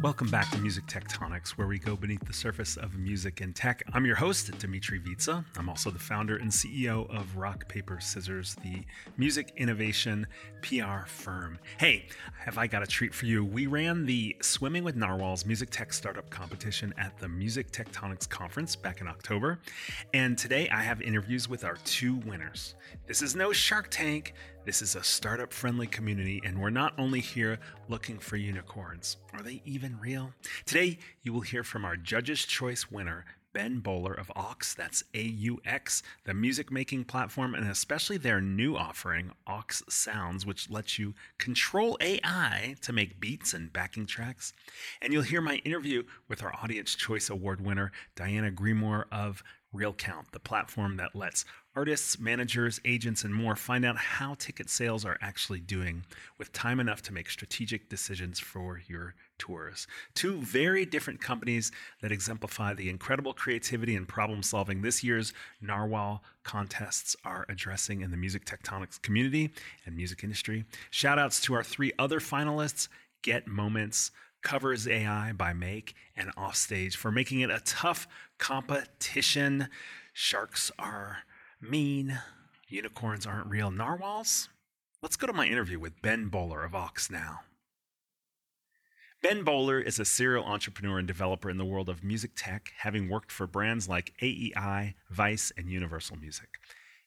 Welcome back to Music Tectonics, where we go beneath the surface of music and tech. I'm your host, Dmitri Vietze. I'm also the founder and CEO of Rock, Paper, Scissors, the music innovation PR firm. Hey, have I got a treat for you? We ran the Swimming with Narwhals Music Tech Startup Competition at the Music Tectonics Conference back in October. And today I have interviews with our two winners. This is no Shark Tank. This is a startup friendly community, and we're not only here looking for unicorns. Are they even real? Today, you will hear from our Judge's Choice winner, Ben Bowler of Aux, that's AUX, the music making platform, and especially their new offering, Aux Sounds, which lets you control AI to make beats and backing tracks. And you'll hear my interview with our Audience Choice Award winner, Diana Gremore of RealCount, the platform that lets artists, managers, agents, and more find out how ticket sales are actually doing with time enough to make strategic decisions for your tours. Two very different companies that exemplify the incredible creativity and problem solving this year's Narwhal contests are addressing in the music tectonics community and music industry. Shout outs to our three other finalists Get Moments. Covers AI by Mayk and Offstage for making it a tough competition. Sharks are mean. Unicorns aren't real. Narwhals? Let's go to my interview with Ben Bowler of Aux now. Ben Bowler is a serial entrepreneur and developer in the world of music tech, having worked for brands like AEI, Vice, and Universal Music.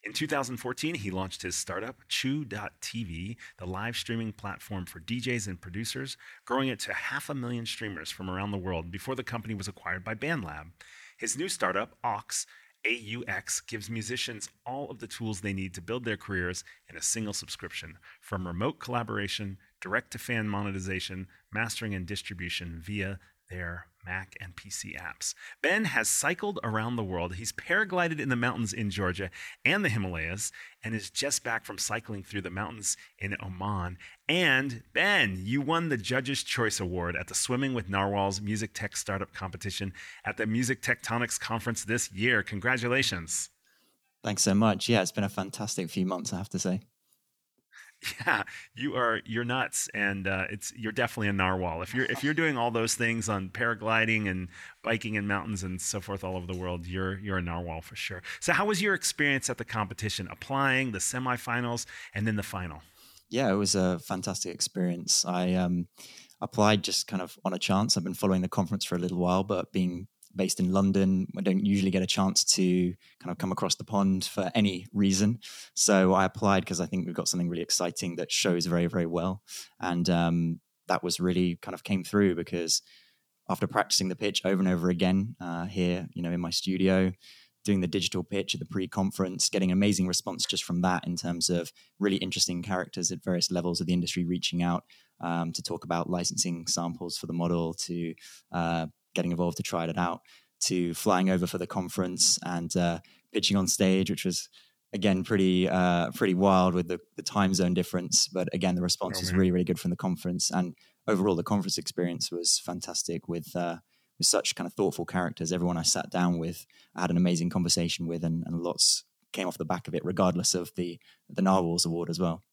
In 2014, he launched his startup, Chew.tv, the live streaming platform for DJs and producers, growing it to half a million streamers from around the world before the company was acquired by BandLab. His new startup, Aux, AUX gives musicians all of the tools they need to build their careers in a single subscription, from remote collaboration, direct to fan monetization, mastering, and distribution via their Mac and PC apps. Ben has cycled around the world. He's paraglided in the mountains in Georgia and the Himalayas and is just back from cycling through the mountains in Oman. And Ben, you won the Judge's Choice Award at the Swimming with Narwhals Music Tech Startup Competition at the Music Tectonics Conference this year. Congratulations. Thanks so much. Yeah, it's been a fantastic few months, I have to say. Yeah, you are you're nuts, and uh, it's you're definitely a narwhal. If you're if you're doing all those things on paragliding and biking in mountains and so forth all over the world, you're you're a narwhal for sure. So, how was your experience at the competition, applying the semifinals and then the final? Yeah, it was a fantastic experience. I um, applied just kind of on a chance. I've been following the conference for a little while, but being based in London. I don't usually get a chance to kind of come across the pond for any reason. So I applied because I think we've got something really exciting that shows very, very well. And um, that was really kind of came through because after practicing the pitch over and over again uh, here, you know, in my studio, doing the digital pitch at the pre-conference, getting amazing response just from that in terms of really interesting characters at various levels of the industry reaching out um, to talk about licensing samples for the model, to uh, getting involved to try it out to flying over for the conference and uh, pitching on stage, which was again pretty uh, pretty wild with the, the, time zone difference. But again, the response oh, was really really good from the conference, and overall the conference experience was fantastic with. Uh, with such kind of thoughtful characters, everyone I sat down with, I had an amazing conversation with, and, and lots came off the back of it, regardless of the the Narwhals Award as well.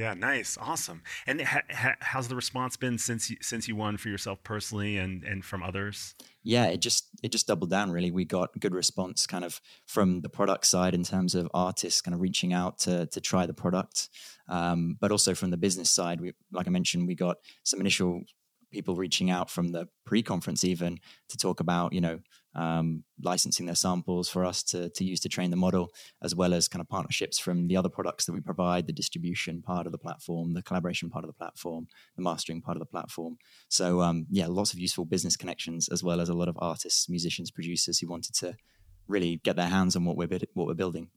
Yeah, nice, awesome. And ha- ha- how's the response been since you, since you won for yourself personally and and from others? Yeah, it just it just doubled down. Really, we got good response kind of from the product side in terms of artists kind of reaching out to to try the product, um, but also from the business side. We, like I mentioned, we got some initial people reaching out from the pre-conference even to talk about you know um, licensing their samples for us to, to use to train the model as well as kind of partnerships from the other products that we provide the distribution part of the platform the collaboration part of the platform the mastering part of the platform. So um, yeah lots of useful business connections as well as a lot of artists musicians producers who wanted to really get their hands on what we're what we're building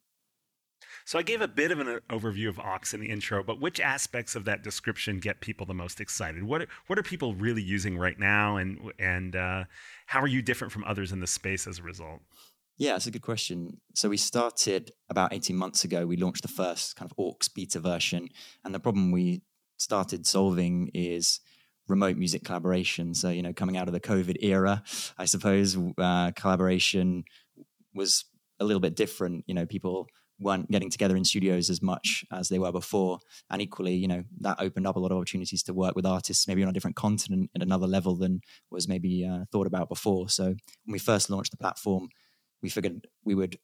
so I gave a bit of an overview of Aux in the intro, but which aspects of that description get people the most excited? What what are people really using right now, and and uh, how are you different from others in the space as a result? Yeah, it's a good question. So we started about 18 months ago. We launched the first kind of Aux beta version, and the problem we started solving is remote music collaboration. So you know, coming out of the COVID era, I suppose uh, collaboration was a little bit different. You know, people weren't getting together in studios as much as they were before. And equally, you know, that opened up a lot of opportunities to work with artists maybe on a different continent at another level than was maybe uh, thought about before. So when we first launched the platform, we figured we would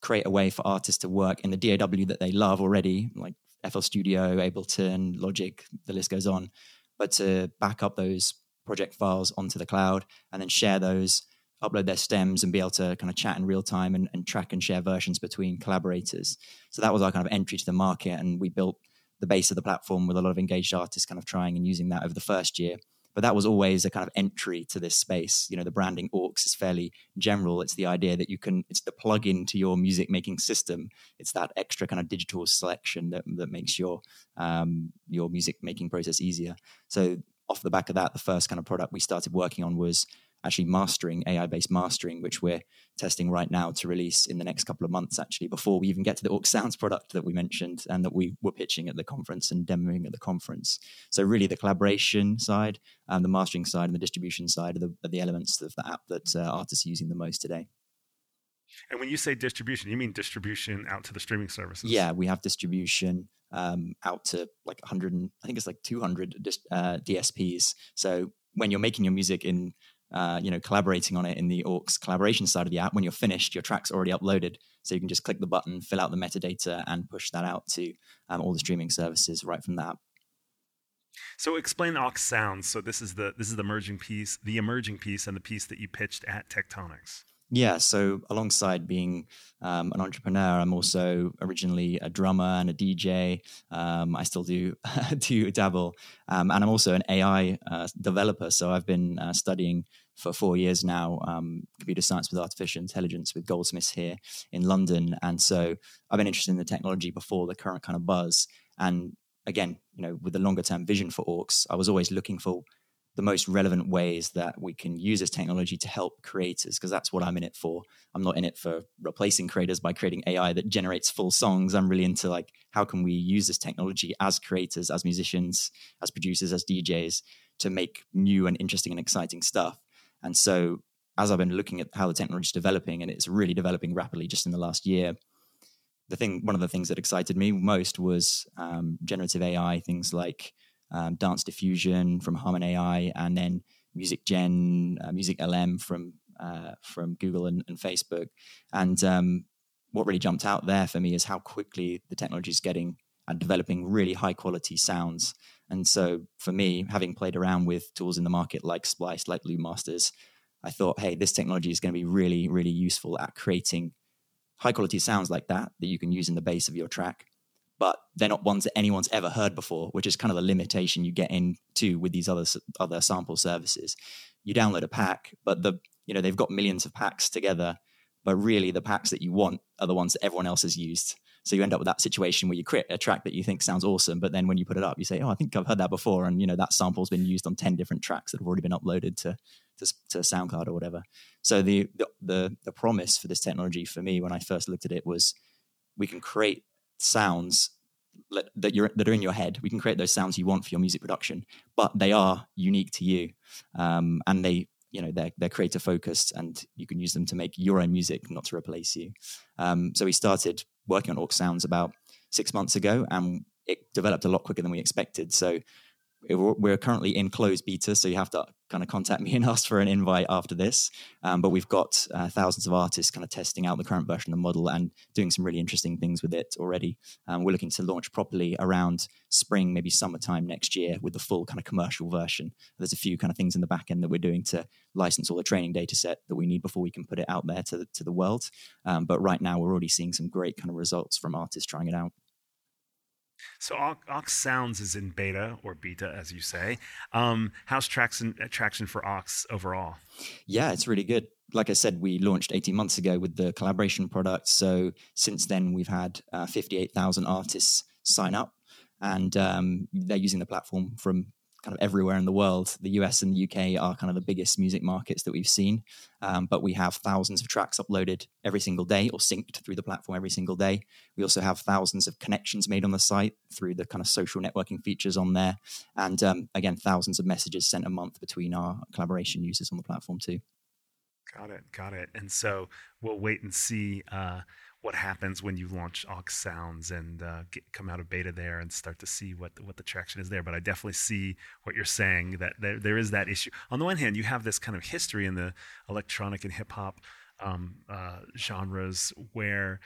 create a way for artists to work in the DAW that they love already, like FL Studio, Ableton, Logic, the list goes on, but to back up those project files onto the cloud and then share those upload their stems and be able to kind of chat in real time and, and track and share versions between collaborators. So that was our kind of entry to the market, and we built the base of the platform with a lot of engaged artists kind of trying and using that over the first year. But that was always a kind of entry to this space. You know, the branding Aux is fairly general. It's the idea that you can, it's the plug in to your music making system. It's that extra kind of digital selection that, that makes your um, your music making process easier. So off the back of that, the first kind of product we started working on was actually mastering AI based mastering, which we're testing right now to release in the next couple of months, actually, before we even get to the Aux Sounds product that we mentioned and that we were pitching at the conference and demoing at the conference. So, really, the collaboration side, and the mastering side, and the distribution side are the, are the elements of the app that uh, artists are using the most today. And when you say distribution, you mean distribution out to the streaming services? Yeah, we have distribution um, out to like 100, I think it's like 200 uh, DSPs. So when you're making your music in uh, you know, collaborating on it in the Aux collaboration side of the app. When you're finished, your track's already uploaded, so you can just click the button, fill out the metadata, and push that out to um, all the streaming services right from the app. So explain Aux Sounds. So this is the this is the emerging piece, the emerging piece, and the piece that you pitched at Tectonics. Yeah, so alongside being um, an entrepreneur, I'm also originally a drummer and a DJ. Um, I still do do dabble, um, and I'm also an AI uh, developer. So I've been uh, studying for four years now, um, computer science with artificial intelligence with Goldsmiths here in London, and so I've been interested in the technology before the current kind of buzz. And again, you know, with the longer term vision for Aux, I was always looking for the most relevant ways that we can use this technology to help creators because that's what I'm in it for. I'm not in it for replacing creators by creating AI that generates full songs. I'm really into like how can we use this technology as creators, as musicians, as producers, as DJs to make new and interesting and exciting stuff. And so as I've been looking at how the technology is developing and it's really developing rapidly just in the last year, the thing one of the things that excited me most was um, generative AI, things like um, Dance Diffusion from Harmonai, and then MusicGen, uh, MusicLM from uh, from Google and, and Facebook. And um, what really jumped out there for me is how quickly the technology is getting and developing really high quality sounds. And so for me, having played around with tools in the market like Splice, like Loopmasters, I thought, hey, this technology is going to be really, really useful at creating high quality sounds like that that you can use in the base of your track but they're not ones that anyone's ever heard before, which is kind of the limitation you get into with these other other sample services. You download a pack, but the you know they've got millions of packs together, but really the packs that you want are the ones that everyone else has used. So you end up with that situation where you create a track that you think sounds awesome, but then when you put it up, you say, "Oh, I think I've heard that before," and you know that sample's been used on ten different tracks that have already been uploaded to to, to SoundCloud or whatever. So the, the the the promise for this technology for me when I first looked at it was we can create sounds that you're that are in your head. We can create those sounds you want for your music production, but they are unique to you, um, and they you know they're they're creator focused, and you can use them to make your own music, not to replace you. Um, so we started working on Aux Sounds about six months ago, and it developed a lot quicker than we expected. So we're currently in closed beta, so you have to kind of contact me and ask for an invite after this. Um, but we've got uh, thousands of artists kind of testing out the current version of the model and doing some really interesting things with it already. Um, we're looking to launch properly around spring, maybe summertime next year with the full kind of commercial version. There's a few kind of things in the back end that we're doing to license all the training data set that we need before we can put it out there to the, to the world. Um, but right now, we're already seeing some great kind of results from artists trying it out. So Aux Sounds is in beta or beta, as you say. Um, how's traction traction for Aux overall? Yeah, it's really good. Like I said, we launched 18 months ago with the collaboration product. So since then, we've had uh, 58,000 artists sign up, and um, they're using the platform from kind of everywhere in the world. The US and the UK are kind of the biggest music markets that we've seen, um, but we have thousands of tracks uploaded every single day or synced through the platform every single day. We also have thousands of connections made on the site through the kind of social networking features on there, and um, again, thousands of messages sent a month between our collaboration users on the platform too. Got it, got it. And so we'll wait and see uh, what happens when you launch Aux Sounds and uh, get, come out of beta there and start to see what what the traction is there. But I definitely see what you're saying that there, there is that issue. On the one hand, you have this kind of history in the electronic and hip hop um, uh, genres where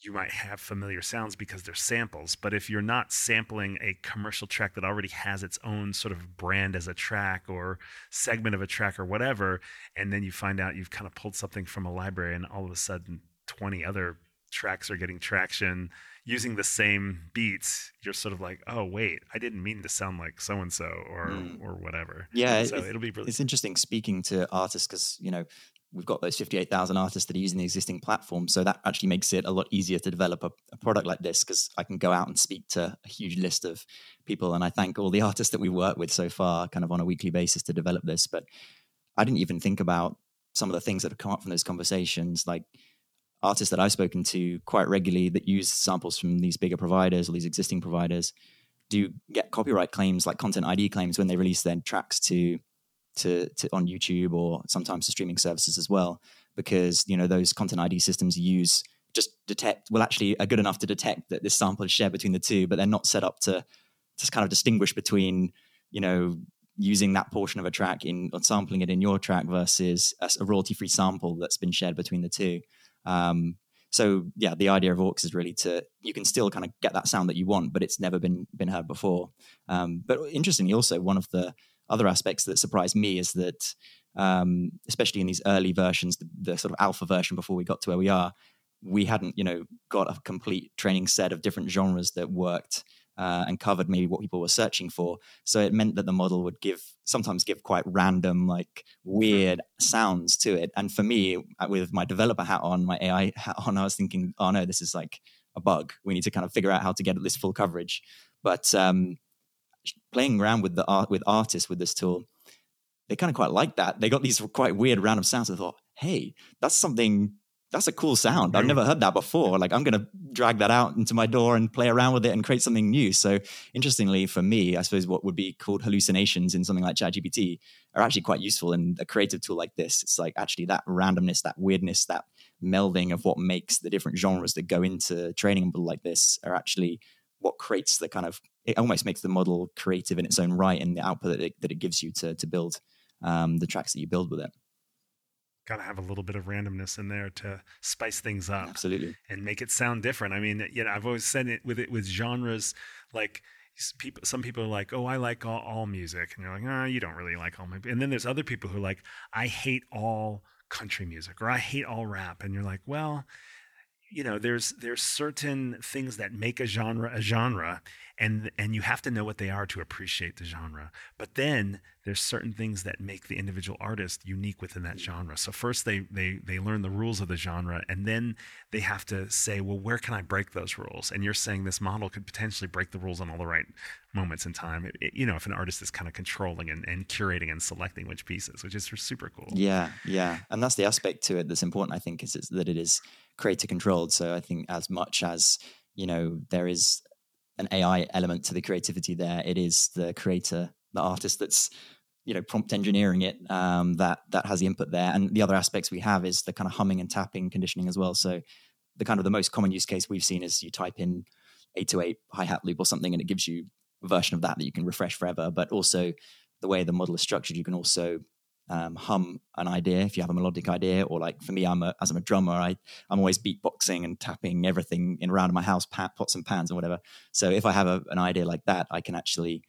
you might have familiar sounds because they're samples. But if you're not sampling a commercial track that already has its own sort of brand as a track or segment of a track or whatever, and then you find out you've kind of pulled something from a library and all of a sudden 20 other tracks are getting traction using the same beats, you're sort of like, oh wait, I didn't mean to sound like so and so or mm. or whatever. Yeah, so it'll be really it's interesting speaking to artists because you know we've got those 58,000 artists that are using the existing platform. So that actually makes it a lot easier to develop a, a product like this because I can go out and speak to a huge list of people. And I thank all the artists that we work with so far, kind of on a weekly basis to develop this. But I didn't even think about some of the things that have come up from those conversations, like artists that I've spoken to quite regularly that use samples from these bigger providers or these existing providers do get copyright claims like content ID claims when they release their tracks to to, to on YouTube or sometimes to streaming services as well, because you know those content ID systems use just detect well actually are good enough to detect that this sample is shared between the two, but they're not set up to to kind of distinguish between you know using that portion of a track in or sampling it in your track versus a royalty free sample that's been shared between the two. Um, so yeah, the idea of Aux is really to you can still kind of get that sound that you want, but it's never been been heard before. Um, but interestingly, also one of the other aspects that surprised me is that, um, especially in these early versions, the, the, sort of alpha version before we got to where we are, we hadn't, you know, got a complete training set of different genres that worked uh, and covered maybe what people were searching for. So it meant that the model would give sometimes give quite random, like weird sounds to it. And for me, uh, with my developer hat on, my AI hat on, I was thinking, oh no, this is like a bug. We need to kind of figure out how to get this full coverage. But um, playing around with the art with artists with this tool, they kind of quite like that. They got these quite weird random sounds. I thought, hey, that's something. That's a cool sound. I've never heard that before. Like I'm going to drag that out into my DAW and play around with it and create something new. So interestingly, for me, I suppose what would be called hallucinations in something like ChatGPT are actually quite useful in a creative tool like this. It's like actually that randomness, that weirdness, that melding of what makes the different genres that go into training a model like this are actually what creates the kind of it almost makes the model creative in its own right and the output that it, that it gives you to to build um, the tracks that you build with it. Got to have a little bit of randomness in there to spice things up, absolutely, and make it sound different. I mean, you know, I've always said it with it with genres like people some people are like oh i like all, all music. And you're like oh you don't really like all music and then there's other people who are like i hate all country music or i hate all rap. And you're like well you know there's there's certain things that make a genre a genre and and you have to know what they are to appreciate the genre. But then there's certain things that make the individual artist unique within that genre. So first they they they learn the rules of the genre and then they have to say well where can i break those rules? And you're saying this model could potentially break the rules on all the right moments in time. It, it, you know if an artist is kind of controlling and, and curating and selecting which pieces which is super cool. Yeah yeah. And that's the aspect to it that's important i think is, is that it is creator controlled. So I think as much as you know there is an AI element to the creativity there, it is the creator, the artist that's you know prompt engineering it um, that that has the input there. And the other aspects we have is the kind of humming and tapping conditioning as well. So the kind of the most common use case we've seen is you type in 808 hi hat loop or something, and it gives you a version of that that you can refresh forever. But also the way the model is structured, you can also um, hum an idea if you have a melodic idea or like for me i'm a, as i'm a drummer i i'm always beatboxing and tapping everything in around my house pat, pots and pans and whatever. So if i have a, an idea like that i can actually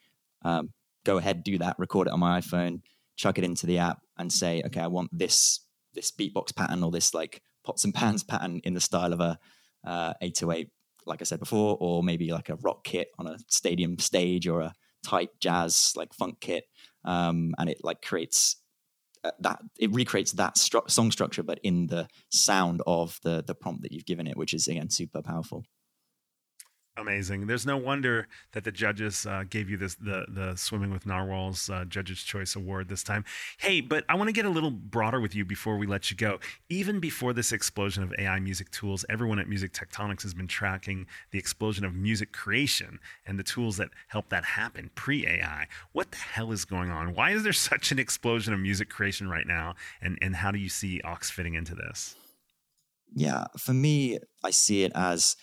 um, go ahead do that record it on my iphone chuck it into the app and say okay i want this this beatbox pattern or this like pots and pans pattern in the style of a uh, 808 like i said before or maybe like a rock kit on a stadium stage or a tight jazz like funk kit um, and it like creates Uh, that it recreates that stru- song structure, but in the sound of the the prompt that you've given it, which is again super powerful. Amazing. There's no wonder that the judges uh, gave you this the the swimming with narwhals uh, Judges Choice Award this time. Hey, but I want to get a little broader with you before we let you go. Even before this explosion of AI music tools, everyone at Music Tectonics has been tracking the explosion of music creation and the tools that help that happen pre AI. What the hell is going on? Why is there such an explosion of music creation right now? And and how do you see Aux fitting into this? Yeah, for me, I see it as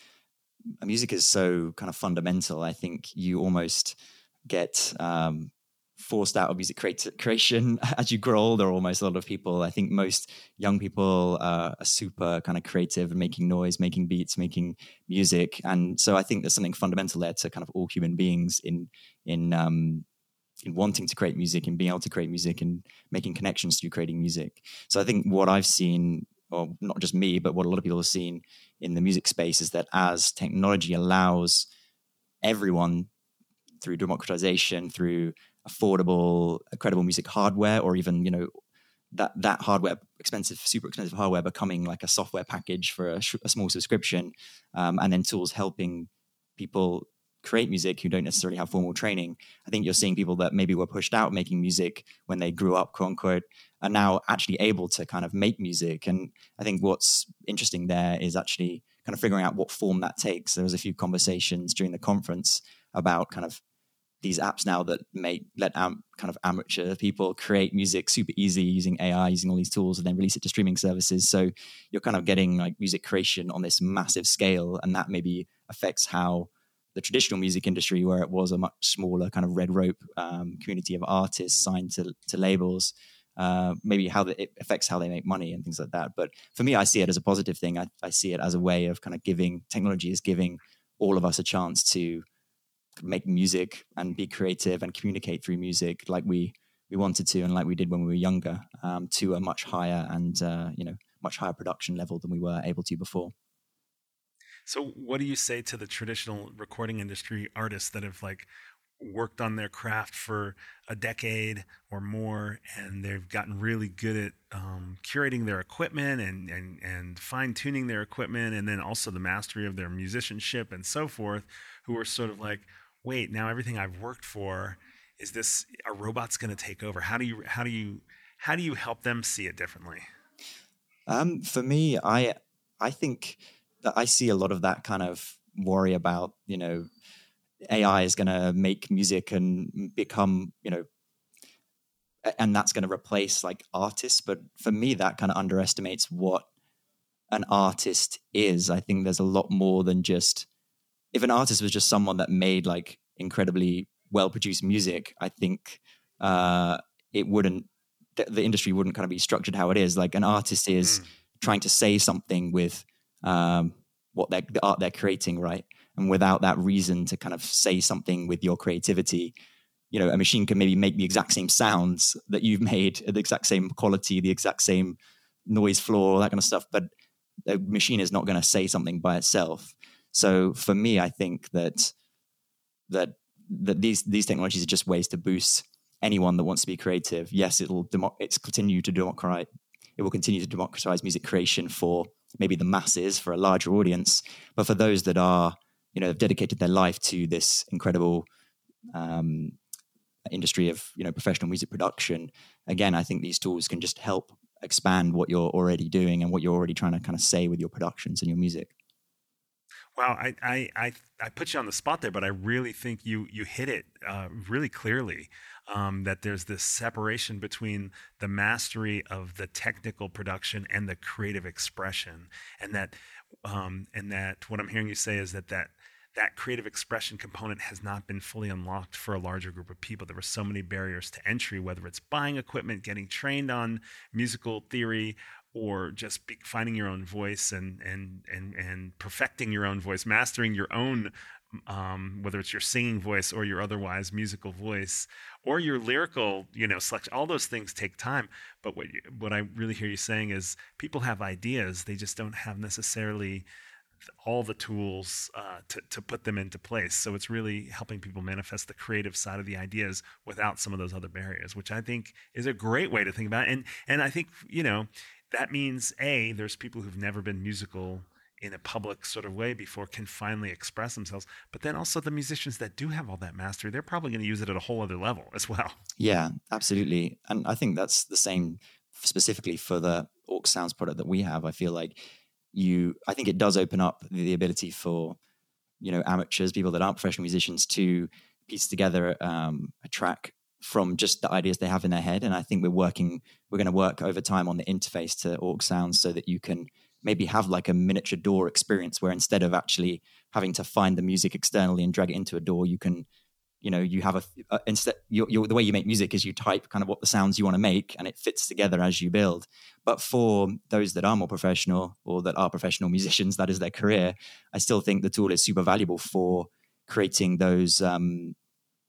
music is so kind of fundamental. I think you almost get um, forced out of music creat- creation as you grow older. Almost a lot of people. I think most young people uh, are super kind of creative and making noise, making beats, making music, and so I think there's something fundamental there to kind of all human beings in in um, in wanting to create music and being able to create music and making connections through creating music. So I think what I've seen, or not just me, but what a lot of people have seen in the music space is that as technology allows everyone through democratization, through affordable, credible music hardware, or even you know that that hardware, expensive, super expensive hardware, becoming like a software package for a, sh- a small subscription, um, and then tools helping people create music who don't necessarily have formal training. I think you're seeing people that maybe were pushed out making music when they grew up, quote unquote, are now actually able to kind of make music. And I think what's interesting there is actually kind of figuring out what form that takes. There was a few conversations during the conference about kind of these apps now that make let am, kind of amateur people create music super easy using AI, using all these tools, and then release it to streaming services. So you're kind of getting like music creation on this massive scale, and that maybe affects how the traditional music industry, where it was a much smaller kind of red rope um, community of artists signed to, to labels, uh, maybe how the, it affects how they make money and things like that. But for me, I see it as a positive thing. I, I see it as a way of kind of giving technology is giving all of us a chance to make music and be creative and communicate through music like we we wanted to and like we did when we were younger um, to a much higher and uh, you know much higher production level than we were able to before. So, what do you say to the traditional recording industry artists that have like worked on their craft for a decade or more, and they've gotten really good at um, curating their equipment and and and fine tuning their equipment, and then also the mastery of their musicianship and so forth, who are sort of like, wait, now everything I've worked for is this a robot's going to take over? How do you how do you how do you help them see it differently? Um, for me, I I think that I see a lot of that kind of worry about, you know, AI is going to make music and become, you know, and that's going to replace like artists. But for me, that kind of underestimates what an artist is. I think there's a lot more than just, if an artist was just someone that made like incredibly well produced music, I think uh, it wouldn't, the, the, industry wouldn't kind of be structured how it is. Like an artist is mm. trying to say something with, um, what they're, the art they're creating, right? And without that reason to kind of say something with your creativity, you know, a machine can maybe make the exact same sounds that you've made, the exact same quality, the exact same noise floor, all that kind of stuff. But a machine is not going to say something by itself. So for me, I think that that that these these technologies are just ways to boost anyone that wants to be creative. Yes, it'll demo- it's continue to democratize. It will continue to democratize music creation for maybe the masses for a larger audience, but for those that are, you know, have dedicated their life to this incredible um, industry of, you know, professional music production. Again, I think these tools can just help expand what you're already doing and what you're already trying to kind of say with your productions and your music. Wow, I, I, I, I put you on the spot there, but I really think you you hit it uh, really clearly um, that there's this separation between the mastery of the technical production and the creative expression, and that um, and that what I'm hearing you say is that that that creative expression component has not been fully unlocked for a larger group of people. There were so many barriers to entry, whether it's buying equipment, getting trained on musical theory, or just finding your own voice and and and and perfecting your own voice, mastering your own um, whether it's your singing voice or your otherwise musical voice or your lyrical, you know, selection. All those things take time. But what you, what I really hear you saying is people have ideas, they just don't have necessarily all the tools uh, to, to put them into place. So it's really helping people manifest the creative side of the ideas without some of those other barriers, which I think is a great way to think about it. And and I think you know that means a there's people who've never been musical in a public sort of way before can finally express themselves. But then also the musicians that do have all that mastery, they're probably going to use it at a whole other level as well. Yeah, absolutely. And I think that's the same specifically for the Aux Sounds product that we have. I feel like you, I think it does open up the ability for, you know, amateurs, people that aren't professional musicians to piece together um, a track from just the ideas they have in their head. And I think we're working, we're going to work over time on the interface to Aux Sounds so that you can maybe have like a miniature DAW experience where instead of actually having to find the music externally and drag it into a DAW you can, you know, you have a, uh, instead, you're, you're, the way you make music is you type kind of what the sounds you want to make and it fits together as you build. But for those that are more professional or that are professional musicians, that is their career, I still think the tool is super valuable for creating those um,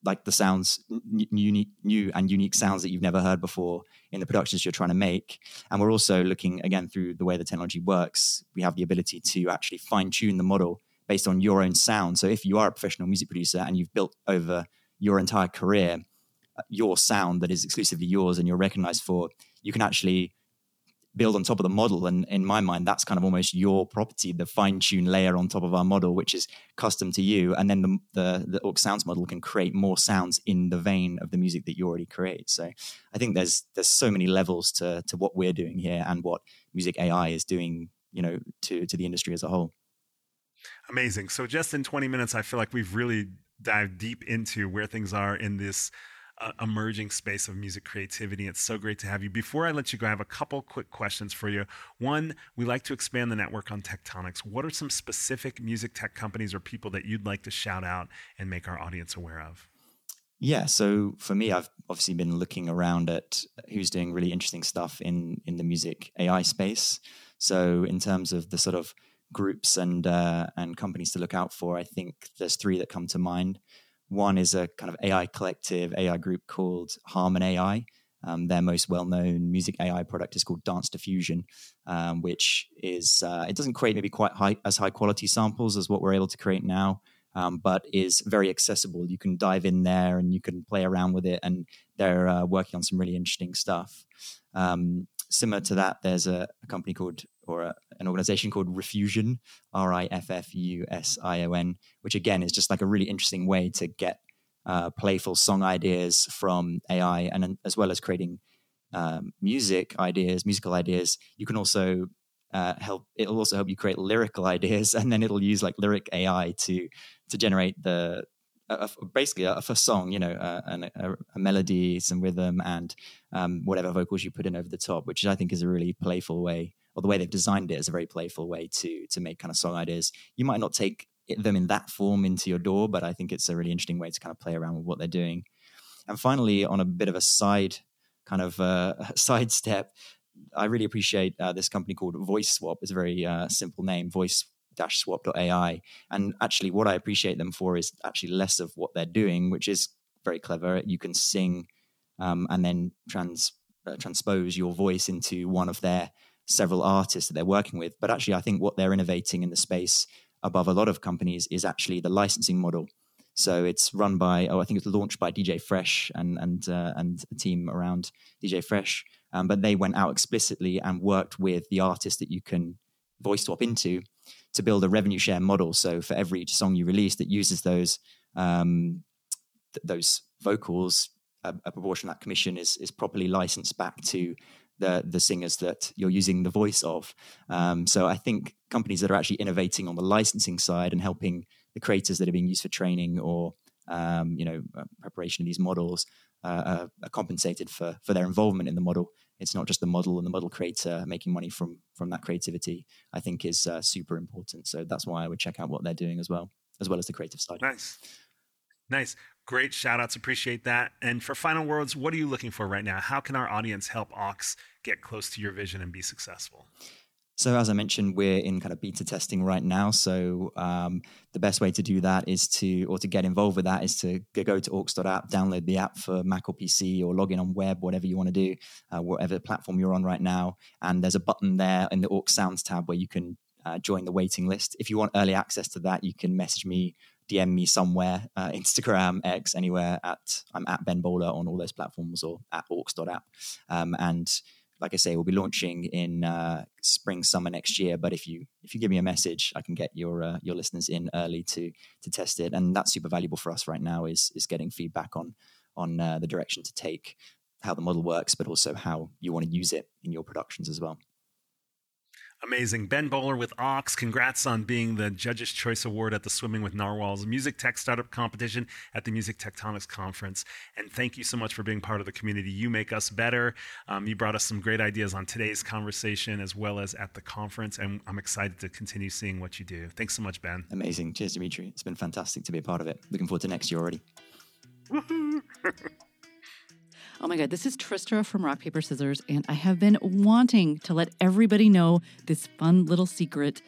like the sounds unique new and unique sounds that you've never heard before in the productions you're trying to make and we're also looking again through the way the technology works we have the ability to actually fine tune the model based on your own sound so if you are a professional music producer and you've built over your entire career uh, your sound that is exclusively yours and you're recognized for you can actually build on top of the model. And in my mind, that's kind of almost your property, the fine tune layer on top of our model, which is custom to you. And then the, the, the Aux Sounds model can create more sounds in the vein of the music that you already create. So I think there's there's so many levels to to what we're doing here and what music AI is doing, you know, to to the industry as a whole. Amazing. So just in 20 minutes, I feel like we've really dived deep into where things are in this uh, emerging space of music creativity. It's so great to have you. Before I let you go, I have a couple quick questions for you. One, we like to expand the network on Tectonics. What are some specific music tech companies or people that you'd like to shout out and make our audience aware of? Yeah, so for me, I've obviously been looking around at who's doing really interesting stuff in in the music AI space. So in terms of the sort of groups and uh, and companies to look out for, I think there's three that come to mind. One is a kind of AI collective, AI group called Harmonai. Um, their most well-known music AI product is called Dance Diffusion, um, which is uh, it doesn't create maybe quite high as high quality samples as what we're able to create now, um, but is very accessible. You can dive in there and you can play around with it, and they're uh, working on some really interesting stuff. Um, similar to that, there's a, a company called or a, an organization called Riffusion, R I F F U S I O N, which again is just like a really interesting way to get uh, playful song ideas from AI, and as well as creating um, music ideas, musical ideas. You can also uh, help. It'll also help you create lyrical ideas, and then it'll use like lyric AI to to generate the a, basically a, a song, you know, a, a, a, melody, some rhythm, and um, whatever vocals you put in over the top, which I think is a really playful way or the way they've designed it is a very playful way to to make kind of song ideas. You might not take them in that form into your DAW, but I think it's a really interesting way to kind of play around with what they're doing. And finally, on a bit of a side kind of uh, side step, I really appreciate uh, this company called Voice Swap. It's a very uh, simple name, voice swap.ai. And actually, what I appreciate them for is actually less of what they're doing, which is very clever. You can sing um, and then trans uh, transpose your voice into one of their several artists that they're working with. But actually, I think what they're innovating in the space above a lot of companies is actually the licensing model. So it's run by, oh, I think it's launched by DJ Fresh and and uh, and a team around DJ Fresh. Um, but they went out explicitly and worked with the artist that you can voice swap into to build a revenue share model. So for every song you release that uses those um, th- those vocals, a, a, proportion of that commission is is properly licensed back to the the singers that you're using the voice of. Um, so I think companies that are actually innovating on the licensing side and helping the creators that are being used for training or um, you know uh, preparation of these models uh, are, are, compensated for for their involvement in the model. It's not just the model and the model creator making money from from that creativity. I think is uh, super important. So that's why I would check out what they're doing as well, as well as the creative side. Nice. Nice. Great shout outs. Appreciate that. And for final words, what are you looking for right now? How can our audience help Aux get close to your vision and be successful? So, as I mentioned, we're in kind of beta testing right now. So, um, the best way to do that is to, or to get involved with that, is to go to aux.app, download the app for Mac or PC, or log in on web, whatever you want to do, uh, whatever platform you're on right now. And there's a button there in the Aux Sounds tab where you can uh, join the waiting list. If you want early access to that, you can message me DM me somewhere, uh, Instagram, X, anywhere at I'm at Ben Bowler on all those platforms or at aux.app. Um, and like I say, we'll be launching in uh, spring, summer next year. But if you if you give me a message, I can get your uh, your listeners in early to to test it, and that's super valuable for us right now. Is is getting feedback on on uh, the direction to take, how the model works, but also how you want to use it in your productions as well. Amazing. Ben Bowler with Aux. Congrats on being the Judge's Choice Award at the Swimming with Narwhals Music Tech Startup Competition at the Music Tectonics Conference. And thank you so much for being part of the community. You make us better. Um, you brought us some great ideas on today's conversation as well as at the conference. And I'm excited to continue seeing what you do. Thanks so much, Ben. Amazing. Cheers, Dimitri. It's been fantastic to be a part of it. Looking forward to next year already. Oh my God, this is Tristra from Rock, Paper, Scissors, and I have been wanting to let everybody know this fun little secret.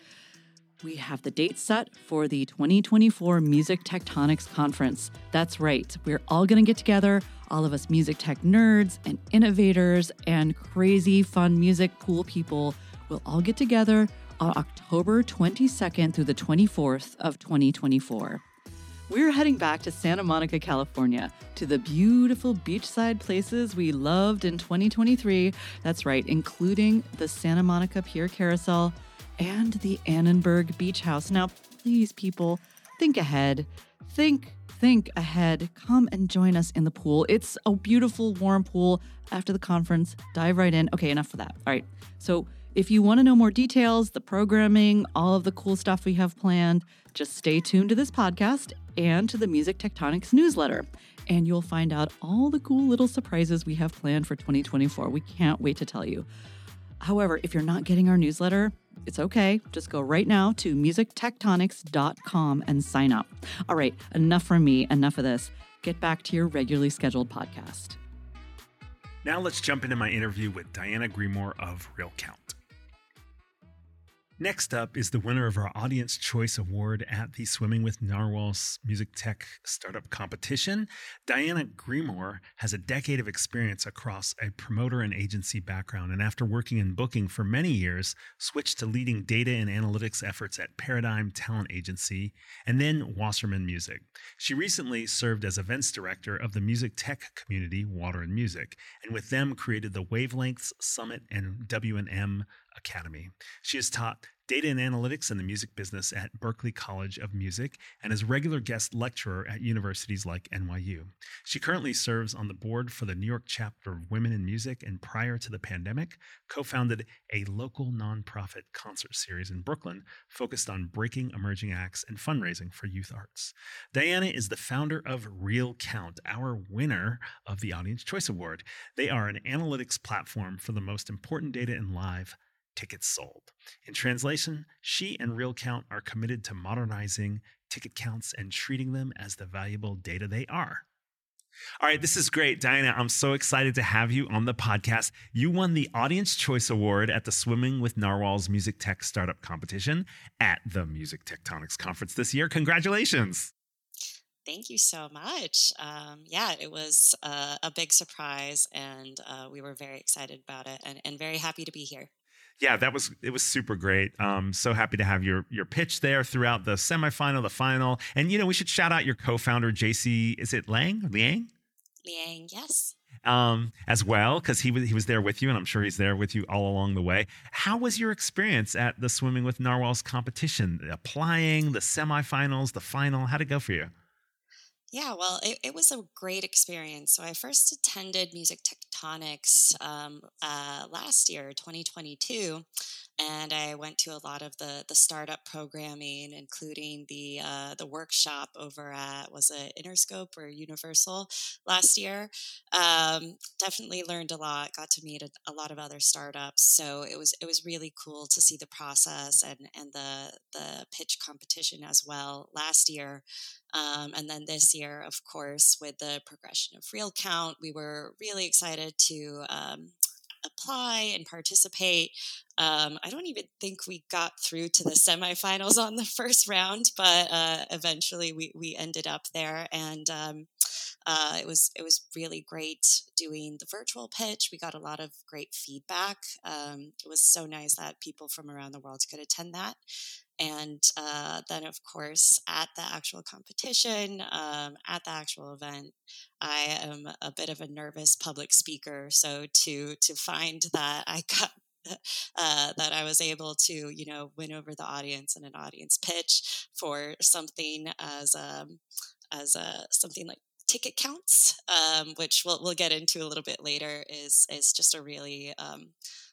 We have the date set for the 2024 Music Tectonics Conference. That's right, we're all going to get together, all of us music tech nerds and innovators and crazy, fun music pool people We'll all get together on October 22nd through the 24th of 2024 we're heading back to Santa Monica, California, to the beautiful beachside places we loved in 2023. That's right, including the Santa Monica Pier Carousel and the Annenberg Beach House. Now, please, people, think ahead. Think, think ahead. Come and join us in the pool. It's a beautiful, warm pool after the conference. Dive right in. Okay, enough for that. All right. So, if you want to know more details, the programming, all of the cool stuff we have planned, just stay tuned to this podcast and to the Music Tectonics newsletter. And you'll find out all the cool little surprises we have planned for 2024. We can't wait to tell you. However, if you're not getting our newsletter, it's okay. Just go right now to musictectonics.com and sign up. All right, enough from me, enough of this. Get back to your regularly scheduled podcast. Now let's jump into my interview with Diana Gremore of RealCount. Next up is the winner of our Audience Choice Award at the Swimming with Narwhals Music Tech Startup Competition. Diana Gremore has a decade of experience across a promoter and agency background, and after working in booking for many years, switched to leading data and analytics efforts at Paradigm Talent Agency and then Wasserman Music. She recently served as events director of the music tech community, Water and Music, and with them created the Wavelengths Summit and W&M Academy. She has taught data and analytics in the music business at Berklee College of Music and is a regular guest lecturer at universities like NYU. She currently serves on the board for the New York chapter of Women in Music and prior to the pandemic, co-founded a local nonprofit concert series in Brooklyn focused on breaking emerging acts and fundraising for youth arts. Diana is the founder of RealCount, our winner of the Audience Choice Award. They are an analytics platform for the most important data in live tickets sold. In translation, she and RealCount are committed to modernizing ticket counts and treating them as the valuable data they are. All right, this is great. Diana, I'm so excited to have you on the podcast. You won the Audience Choice Award at the Swimming with Narwhals Music Tech Startup Competition at the Music Tectonics Conference this year. Congratulations. Thank you so much. Um, yeah, it was uh, a big surprise, and uh, we were very excited about it and, and very happy to be here yeah, that was it was super great. Um, so happy to have your your pitch there throughout the semifinal, the final, and you know we should shout out your co-founder JC. Is it Lang Liang? Liang, yes. Um, as well because he was he was there with you, and I'm sure he's there with you all along the way. How was your experience at the Swimming with Narwhals competition? Applying the semifinals, the final. How'd it go for you? Yeah, well, it, it was a great experience. So I first attended Music Tectonics um, uh, last year, 2022, and I went to a lot of the the startup programming, including the uh, the workshop over at was it Interscope or Universal last year. Um, definitely learned a lot. Got to meet a, a, lot of other startups, so it was it was really cool to see the process and and the the pitch competition as well last year. Um, and then this year, of course, with the progression of RealCount, we were really excited to um, apply and participate. Um, I don't even think we got through to the semifinals on the first round, but uh, eventually we, we ended up there, and um, uh, it was it was really great doing the virtual pitch. We got a lot of great feedback. Um, it was so nice that people from around the world could attend that. And uh, then, of course, at the actual competition, um, at the actual event, I am a bit of a nervous public speaker. So to to find that I got uh, that I was able to, you know, win over the audience in an audience pitch for something as um, as a something like ticket counts, um, which we'll we'll get into a little bit later, is is just a really um,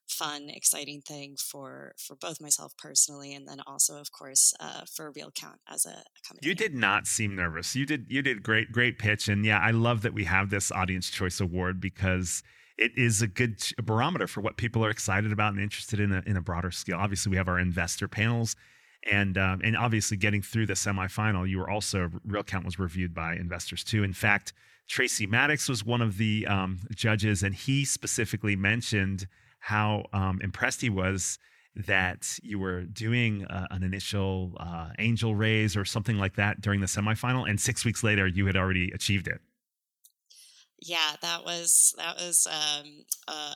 fun, exciting thing for for both myself personally, and then also, of course, uh, for RealCount as a, a company. You did not seem nervous. You did you did great great pitch, and yeah, I love that we have this Audience Choice Award because it is a good barometer for what people are excited about and interested in a, in a broader scale. Obviously, we have our investor panels, and um, and obviously getting through the semifinal, you were also RealCount was reviewed by investors too. In fact, Tracy Maddux was one of the um, judges, and he specifically mentioned how um, impressed he was that you were doing uh, an initial uh, angel raise or something like that during the semifinal, and six weeks later you had already achieved it yeah, that was that was um,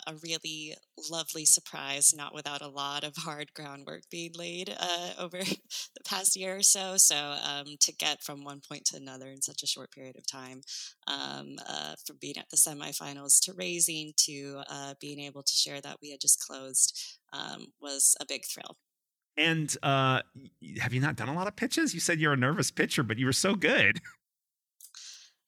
a, really lovely surprise. Not without a lot of hard groundwork being laid uh, over the past year or so. So um, to get from one point to another in such a short period of time, um, uh, from being at the semifinals to raising to uh, being able to share that we had just closed, um, was a big thrill. And uh, have you not done a lot of pitches? You said you're a nervous pitcher, but you were so good.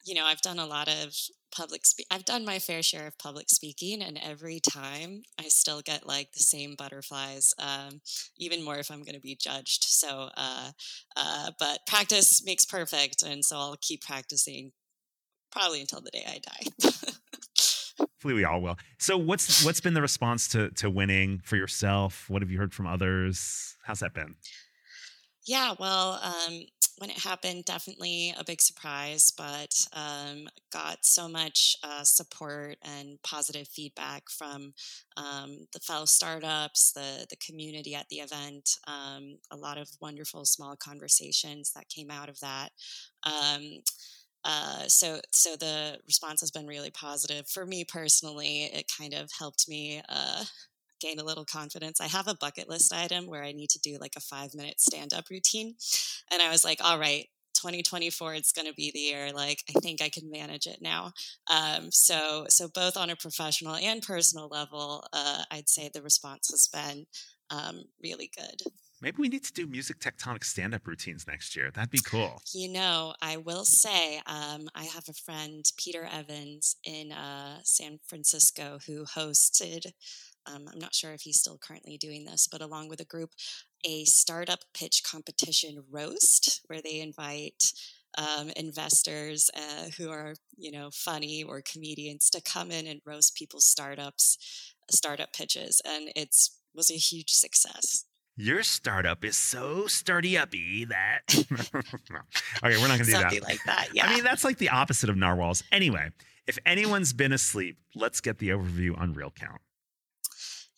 you know, I've done a lot of public spe- I've done my fair share of public speaking and every time I still get like the same butterflies um, even more if I'm going to be judged so uh, uh, but practice makes perfect and so I'll keep practicing probably until the day I die Hopefully we all will. So what's what's been the response to to winning for yourself? What have you heard from others? How's that been? Yeah, well, um, when it happened, definitely a big surprise, but um, got so much uh, support and positive feedback from um, the fellow startups, the the community at the event. Um, a lot of wonderful small conversations that came out of that. Um, uh, so so the response has been really positive for me personally. It kind of helped me uh, gain a little confidence. I have a bucket list item where I need to do like a five minute stand up routine. And I was like, all right, 2024 it's going to be the year like i think i can manage it now um, so so both on a professional and personal level uh, i'd say the response has been um, really good maybe we need to do music tectonic stand-up routines next year that'd be cool you know i will say um, i have a friend peter evans in uh, san francisco who hosted um, I'm not sure if he's still currently doing this, but along with a group, a startup pitch competition roast where they invite um, investors uh, who are, you know, funny or comedians to come in and roast people's startups, startup pitches, and it's was a huge success. Your startup is so sturdy uppy that okay, we're not gonna do Something that. like that. Yeah. I mean, that's like the opposite of narwhals. Anyway, if anyone's been asleep, let's get the overview on RealCount.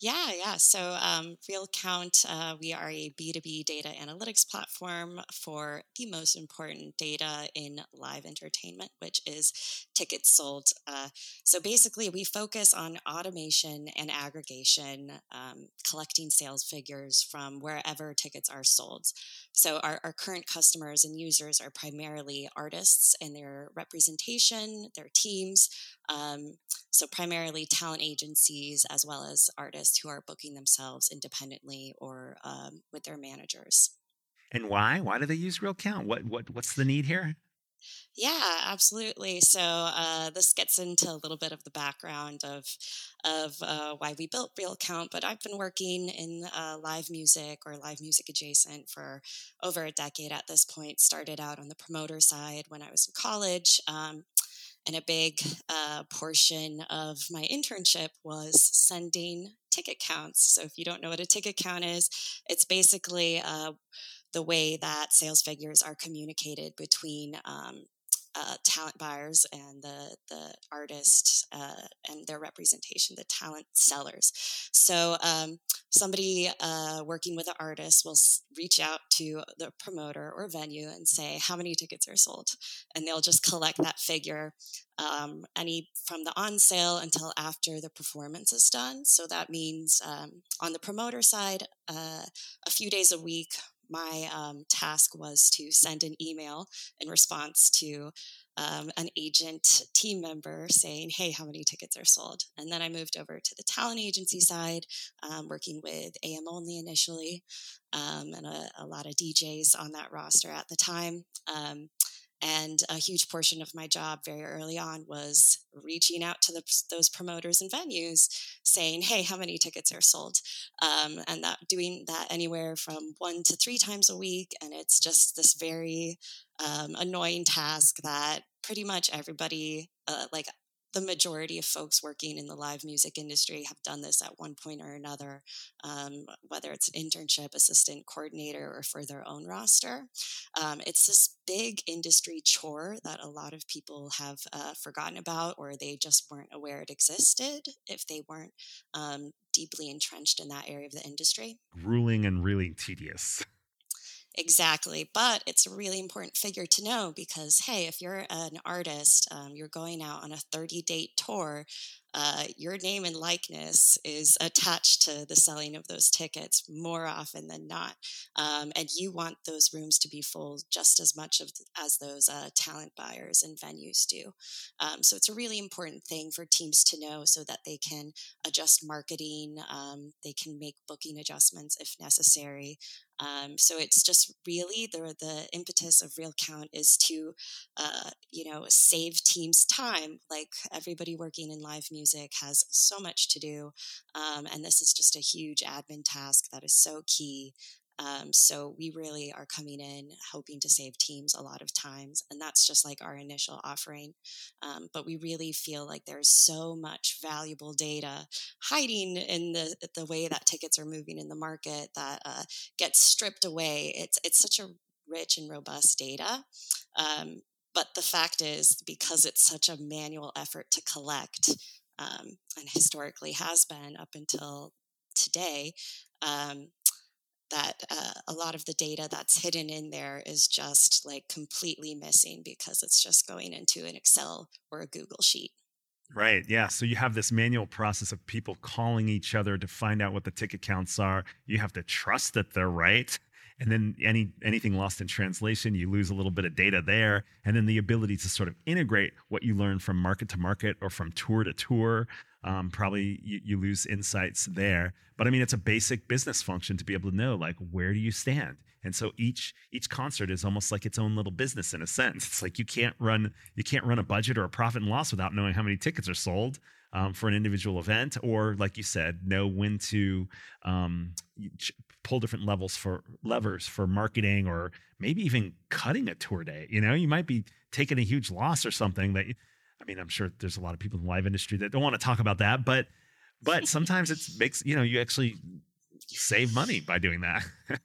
Yeah, yeah. So, um, RealCount, uh, we are a B2B data analytics platform for the most important data in live entertainment, which is tickets sold. Uh, so, basically, we focus on automation and aggregation, um, collecting sales figures from wherever tickets are sold. So, our, our current customers and users are primarily artists and their representation, their teams. Um, so, primarily talent agencies as well as artists who are booking themselves independently or um, with their managers. And why? Why do they use RealCount? What what what's the need here? Yeah, absolutely. So uh, this gets into a little bit of the background of of uh, why we built RealCount. But I've been working in uh, live music or live music adjacent for over a decade at this point. Started out on the promoter side when I was in college. Um, and a big uh, portion of my internship was sending ticket counts. So, if you don't know what a ticket count is, it's basically uh, the way that sales figures are communicated between um, uh, talent buyers and the the artists uh, and their representation, the talent sellers. So um, somebody uh, working with an artist will reach out to the promoter or venue and say how many tickets are sold, and they'll just collect that figure um, any from the on sale until after the performance is done. So that means um, on the promoter side, uh, a few days a week my um, task was to send an email in response to um, an agent team member saying, Hey, how many tickets are sold? And then I moved over to the talent agency side, um, working with AM Only initially, um, and a, a, lot of DJs on that roster at the time. And a huge portion of my job very early on was reaching out to the, those promoters and venues saying, hey, how many tickets are sold? Um, and that doing that anywhere from one to three times a week. And it's just this very um, annoying task that pretty much everybody, uh, like the majority of folks working in the live music industry have done this at one point or another, um, whether it's an internship, assistant coordinator, or for their own roster. Um, it's this big industry chore that a lot of people have uh, forgotten about, or they just weren't aware it existed if they weren't um, deeply entrenched in that area of the industry. Grueling and really tedious. Exactly. But it's a really important figure to know because, hey, if you're an artist, um, you're going out on a 30 date tour, uh, your name and likeness is attached to the selling of those tickets more often than not. Um, and you want those rooms to be full just as much of, as those uh, talent buyers and venues do. Um, so it's a really important thing for teams to know so that they can adjust marketing, um, they can make booking adjustments if necessary. Um, so it's just really the the impetus of RealCount is to, uh, you know, save teams time. Like everybody working in live music has so much to do, um, and this is just a huge admin task that is so key um, so we really are coming in hoping to save teams a lot of times, and that's just like our initial offering. Um, but we really feel like there's so much valuable data hiding in the the way that tickets are moving in the market that uh, gets stripped away. It's it's such a rich and robust data. Um, but the fact is, because it's such a manual effort to collect, um, and historically has been up until today, um, that uh, a lot of the data that's hidden in there is just like completely missing because it's just going into an Excel or a Google sheet. Right. Yeah. So you have this manual process of people calling each other to find out what the ticket counts are. You have to trust that they're right. And then any anything lost in translation, you lose a little bit of data there. And then the ability to sort of integrate what you learn from market to market or from tour to tour um, probably you, you lose insights there. But I mean, it's a basic business function to be able to know like where do you stand. And so each each concert is almost like its own little business in a sense. It's like you can't run you can't run a budget or a profit and loss without knowing how many tickets are sold um, for an individual event, or like you said, know when to um, pull different levels for levers for marketing, or maybe even cutting a tour day. You know, you might be taking a huge loss or something that I mean, I'm sure there's a lot of people in the live industry that don't want to talk about that, but but sometimes it makes you know you actually save money by doing that.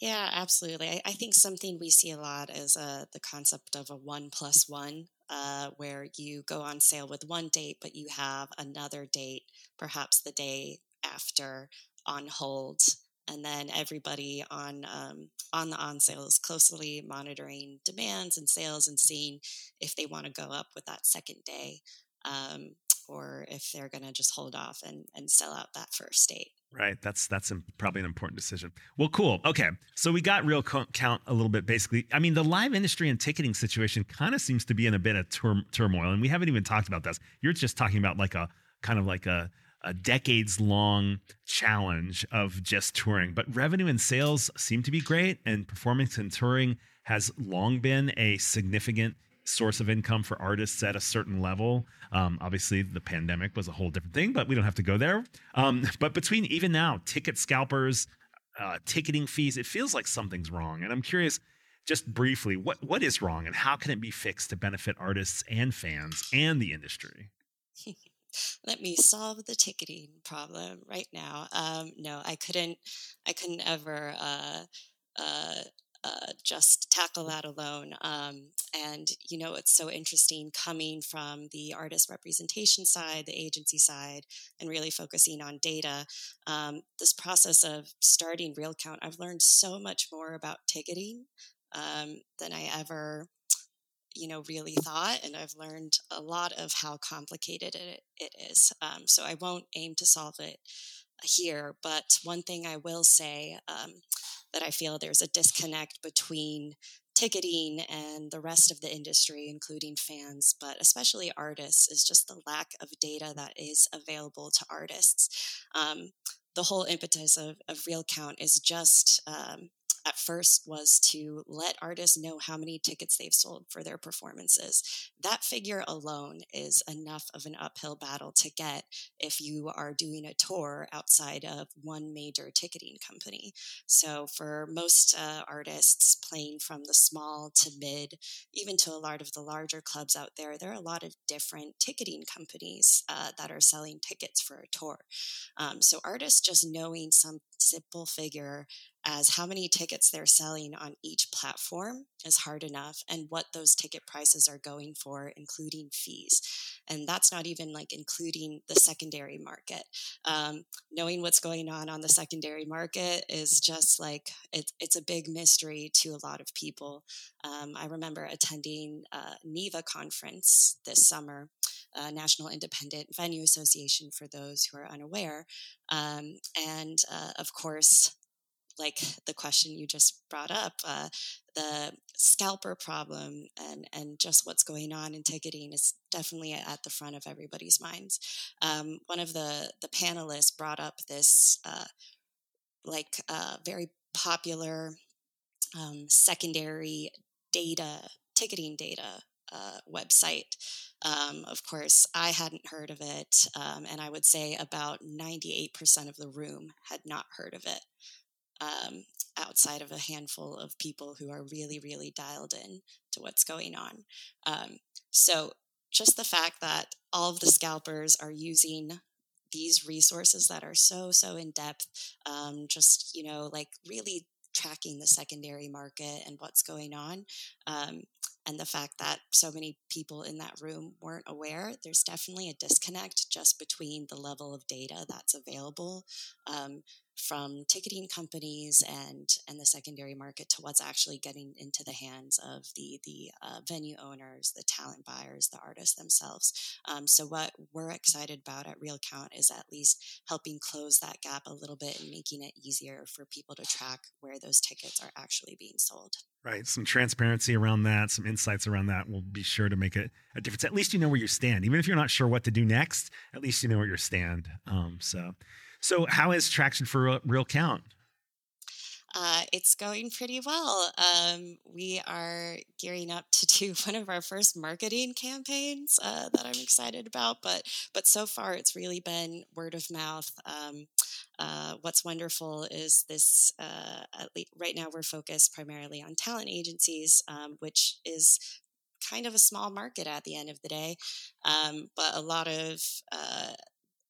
yeah, absolutely. I, I, think something we see a lot is uh, the concept of a one plus one, uh, where you go on sale with one date, but you have another date, perhaps the day after, on hold and then everybody on um, on the on sale is closely monitoring demands and sales and seeing if they want to go up with that second day um, or if they're going to just hold off and, and sell out that first date. Right that's that's probably an important decision. Well cool okay so we got RealCount a little bit basically i mean the live industry and ticketing situation kind of seems to be in a bit of tur- turmoil and we haven't even talked about this. You're just talking about like a kind of like a a decades long challenge of just touring. But revenue and sales seem to be great, and performance and touring has long been a significant source of income for artists at a certain level. Um, obviously, the pandemic was a whole different thing, but we don't have to go there. Um, but between even now, ticket scalpers, uh, ticketing fees, it feels like something's wrong. And I'm curious, just briefly, what what is wrong, and how can it be fixed to benefit artists and fans and the industry? let me solve the ticketing problem right now. Um, no, I couldn't. I couldn't ever uh, uh, uh, just tackle that alone. Um, and you know, it's so interesting coming from the artist representation side, the agency side, and really focusing on data. Um, this process of starting RealCount, I've learned so much more about ticketing um, than I ever you know really thought and i've learned a lot of how complicated it, it is um, so i won't aim to solve it here. But one thing I will say um, that I feel there's a disconnect between ticketing and the rest of the industry, including fans, but especially artists, is just the lack of data that is available to artists. Um, the whole impetus of, of RealCount is just um, at first was to let artists know how many tickets they've sold for their performances. That figure alone is enough of an uphill battle to get if you are doing a tour outside of one major ticketing company. So, for most uh, artists playing from the small to mid, even to a lot of the larger clubs out there, there are a lot of different ticketing companies uh, that are selling tickets for a tour. Um, so, artists just knowing some simple figure as how many tickets they're selling on each platform is hard enough and what those ticket prices are going for including fees. And that's not even like including the secondary market. Um, knowing what's going on on the secondary market is just like it, it's a big mystery to a lot of people. Um, i remember attending a NIVA conference this summer National Independent Venue Association for those who are unaware. Um, and uh, of course, like the question you just brought up, uh, the scalper problem and and just what's going on in ticketing is definitely at the front of everybody's minds. Um, one of the the panelists brought up this uh, like uh, very popular um, secondary data ticketing data uh, website. Um, of course, I hadn't heard of it, um, and I would say about 98% of the room had not heard of it um, outside of a handful of people who are really, really dialed in to what's going on. Um, so, just the fact that all of the scalpers are using these resources that are so, so in depth, um, just, you know, like really tracking the secondary market and what's going on. Um, and the fact that so many people in that room weren't aware, there's definitely a disconnect just between the level of data that's available um, from ticketing companies and and the secondary market to what's actually getting into the hands of the the uh, venue owners, the talent buyers, the artists themselves. Um, so what we're excited about at RealCount is at least helping close that gap a little bit and making it easier for people to track where those tickets are actually being sold. Right, some transparency around that, some insights around that will be sure to make a, a difference. At least you know where you stand, even if you're not sure what to do next. At least you know where you stand. Um, so so, how is traction for RealCount? Uh, it's going pretty well. Um, we are gearing up to do one of our first marketing campaigns uh, that I'm excited about. But but so far, it's really been word of mouth. Um, uh, what's wonderful is this. Uh, right now, we're focused primarily on talent agencies, um, which is kind of a small market at the end of the day. Um, but a lot of uh,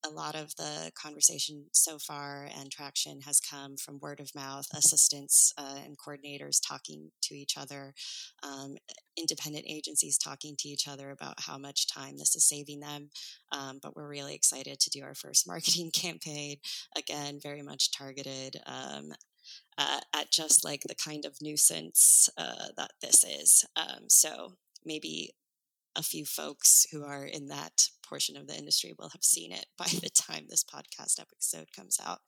a lot of the conversation so far and traction has come from word of mouth, assistants uh, and coordinators talking to each other, um, independent agencies talking to each other about how much time this is saving them. Um, but we're really excited to do our first marketing campaign. Again, very much targeted um, uh, at just like the kind of nuisance uh, that this is. Um, so maybe a few folks who are in that portion of the industry will have seen it by the time this podcast episode comes out.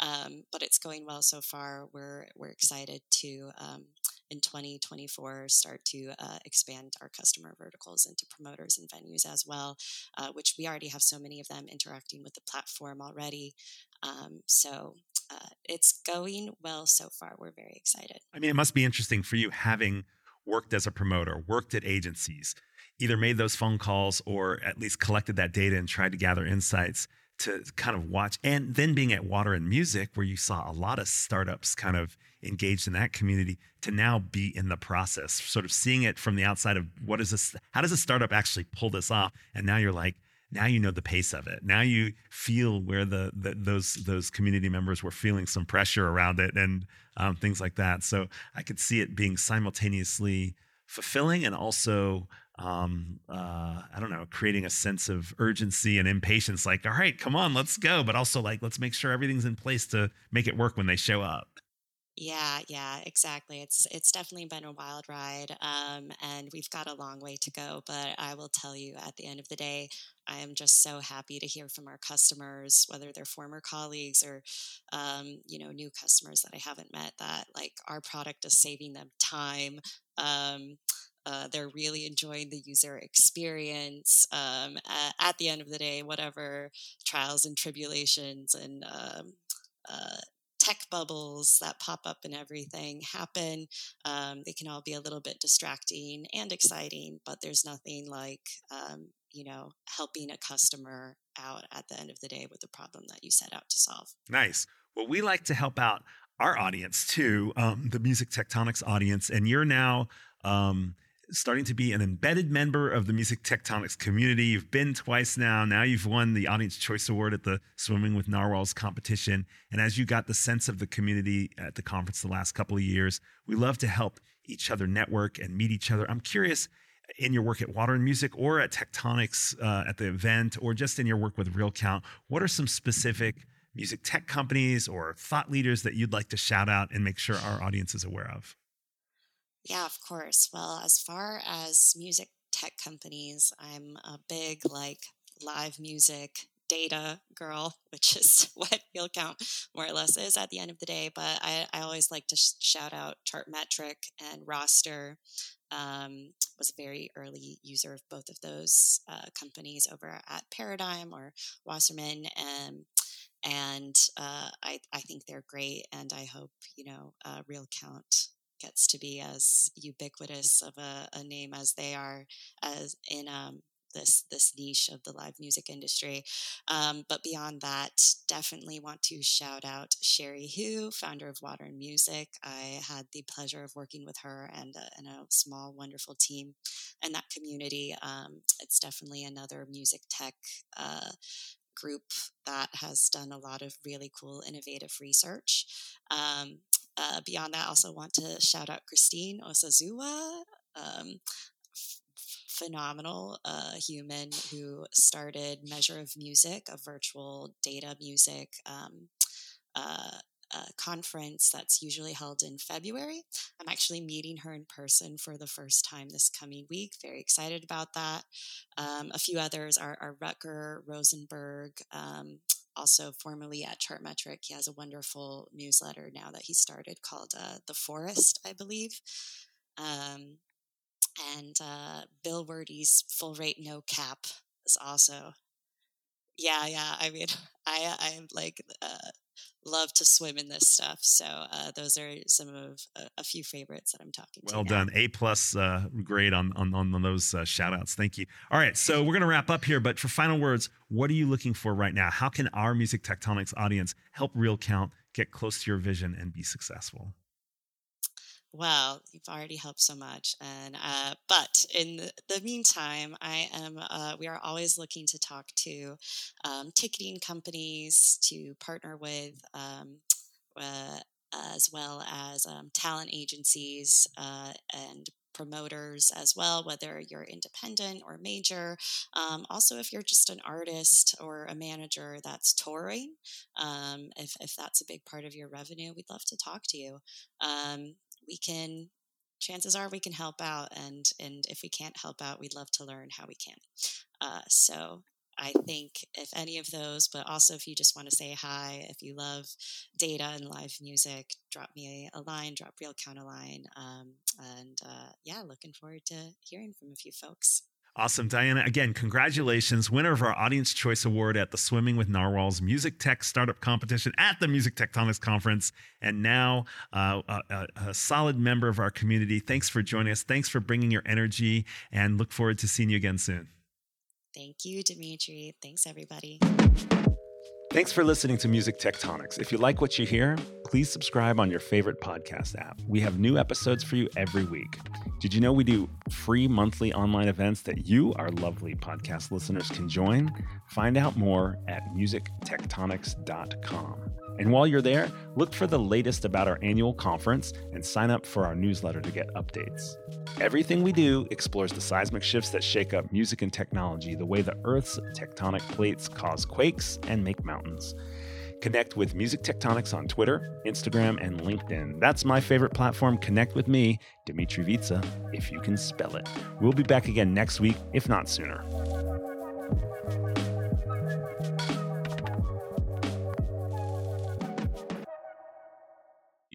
Um, but it's going well so far. We're we're excited to um, in 2024 start to uh, expand our customer verticals into promoters and venues as well, uh, which we already have so many of them interacting with the platform already. Um, so uh, it's going well so far. We're very excited. I mean, it must be interesting for you having worked as a promoter, worked at agencies, either made those phone calls or at least collected that data and tried to gather insights to kind of watch. And then being at Water and Music, where you saw a lot of startups kind of engaged in that community, to now be in the process, sort of seeing it from the outside of what is this? How does a startup actually pull this off? And now you're like, now you know the pace of it. Now you feel where the, the those those community members were feeling some pressure around it and um, things like that. So I could see it being simultaneously fulfilling and also um, uh, I don't know, creating a sense of urgency and impatience. Like, all right, come on, let's go. But also like, let's make sure everything's in place to make it work when they show up. Yeah, yeah, exactly. It's it's definitely been a wild ride, um, and we've got a long way to go. But I will tell you, at the end of the day, I am just so happy to hear from our customers, whether they're former colleagues or, um, you know, new customers that I haven't met. That like our product is saving them time. Um, uh, they're really enjoying the user experience. Um, at, at, the end of the day, whatever trials and tribulations and um, uh, tech bubbles that pop up and everything happen. Um, they can all be a little bit distracting and exciting, but there's nothing like, um, you know, helping a customer out at the end of the day with the problem that you set out to solve. Nice. Well, we like to help out our audience too, um, the Music Tectonics audience, and you're now. Starting to be an embedded member of the Music Tectonics community. You've been twice now. Now you've won the Audience Choice Award at the Swimming with Narwhals competition. And as you got the sense of the community at the conference the last couple of years, we love to help each other network and meet each other. I'm curious in your work at Water and Music or at Tectonics uh, at the event or just in your work with RealCount, what are some specific music tech companies or thought leaders that you'd like to shout out and make sure our audience is aware of? Yeah, of course. Well, as far as music tech companies, I'm a big like live music data girl, which is what RealCount more or less is at the end of the day. But I, I always like to sh- shout out Chartmetric and Rostr. Um, was a very early user of both of those uh, companies over at Paradigm or Wasserman. Um, and uh, I, I think they're great. And I hope, you know, uh, Real Count gets to be as ubiquitous of a, a name as they are as in um, this this niche of the live music industry. Um, but beyond that, definitely want to shout out Cherie Hu, founder of Water and Music. I had the pleasure of working with her and, uh, and a small, wonderful team in that community. Um, it's definitely another music tech. Uh, group that has done a lot of really cool innovative research um, uh, beyond that, I also want to shout out Christine Osazuwa, um, f- phenomenal uh, human who started Measure of Music, a virtual data music um, uh, uh, conference that's usually held in February. I'm actually meeting her in person for the first time this coming week. Very excited about that. Um, a few others are, are Rutger Rosenberg, um, also formerly at Chartmetric. He has a wonderful newsletter now that he started called uh, The Forest, I believe. Um, and uh, Bill Werde's Full Rate No Cap is also. Yeah, yeah. I mean, I I'm like uh, love to swim in this stuff. So uh, those are some of a, a, few favorites that I'm talking. To. Well done, A plus uh, grade on on on those uh, shout outs. Thank you. All right, so we're gonna wrap up here, but for final words, what are you looking for right now? How can our Music Tectonics audience help Real Count get close to your vision and be successful? Well, you've already helped so much, and uh, but in the, meantime, I am. Uh, we are always looking to talk to um, ticketing companies to partner with, um, uh, as well as um, talent agencies uh, and promoters as well, whether you're independent or major. Um, also, if you're just an artist or a manager that's touring, um, if, if that's a big part of your revenue, we'd love to talk to you. Um, we can chances are we can help out and and if we can't help out we'd love to learn how we can. Uh, so i think if any of those but also if you just want to say hi if you love data and live music drop me a, line drop real count a line um, and uh, yeah looking forward to hearing from a few folks Awesome. Diana, again, congratulations. Winner of our Audience Choice Award at the Swimming with Narwhals Music Tech Startup Competition at the Music Tectonics Conference. And now uh, a, a, solid member of our community. Thanks for joining us. Thanks for bringing your energy and look forward to seeing you again soon. Thank you, Dmitri. Thanks, everybody. Thanks for listening to Music Tectonics. If you like what you hear, please subscribe on your favorite podcast app. We have new episodes for you every week. Did you know we do free monthly online events that you, our lovely podcast listeners, can join? Find out more at musictectonics.com. And while you're there, look for the latest about our annual conference and sign up for our newsletter to get updates. Everything we do explores the seismic shifts that shake up music and technology, the way the Earth's tectonic plates cause quakes and make mountains. Connect with Music Tectonics on Twitter, Instagram, and LinkedIn. That's my favorite platform. Connect with me, Dmitri Vietze, if you can spell it. We'll be back again next week, if not sooner.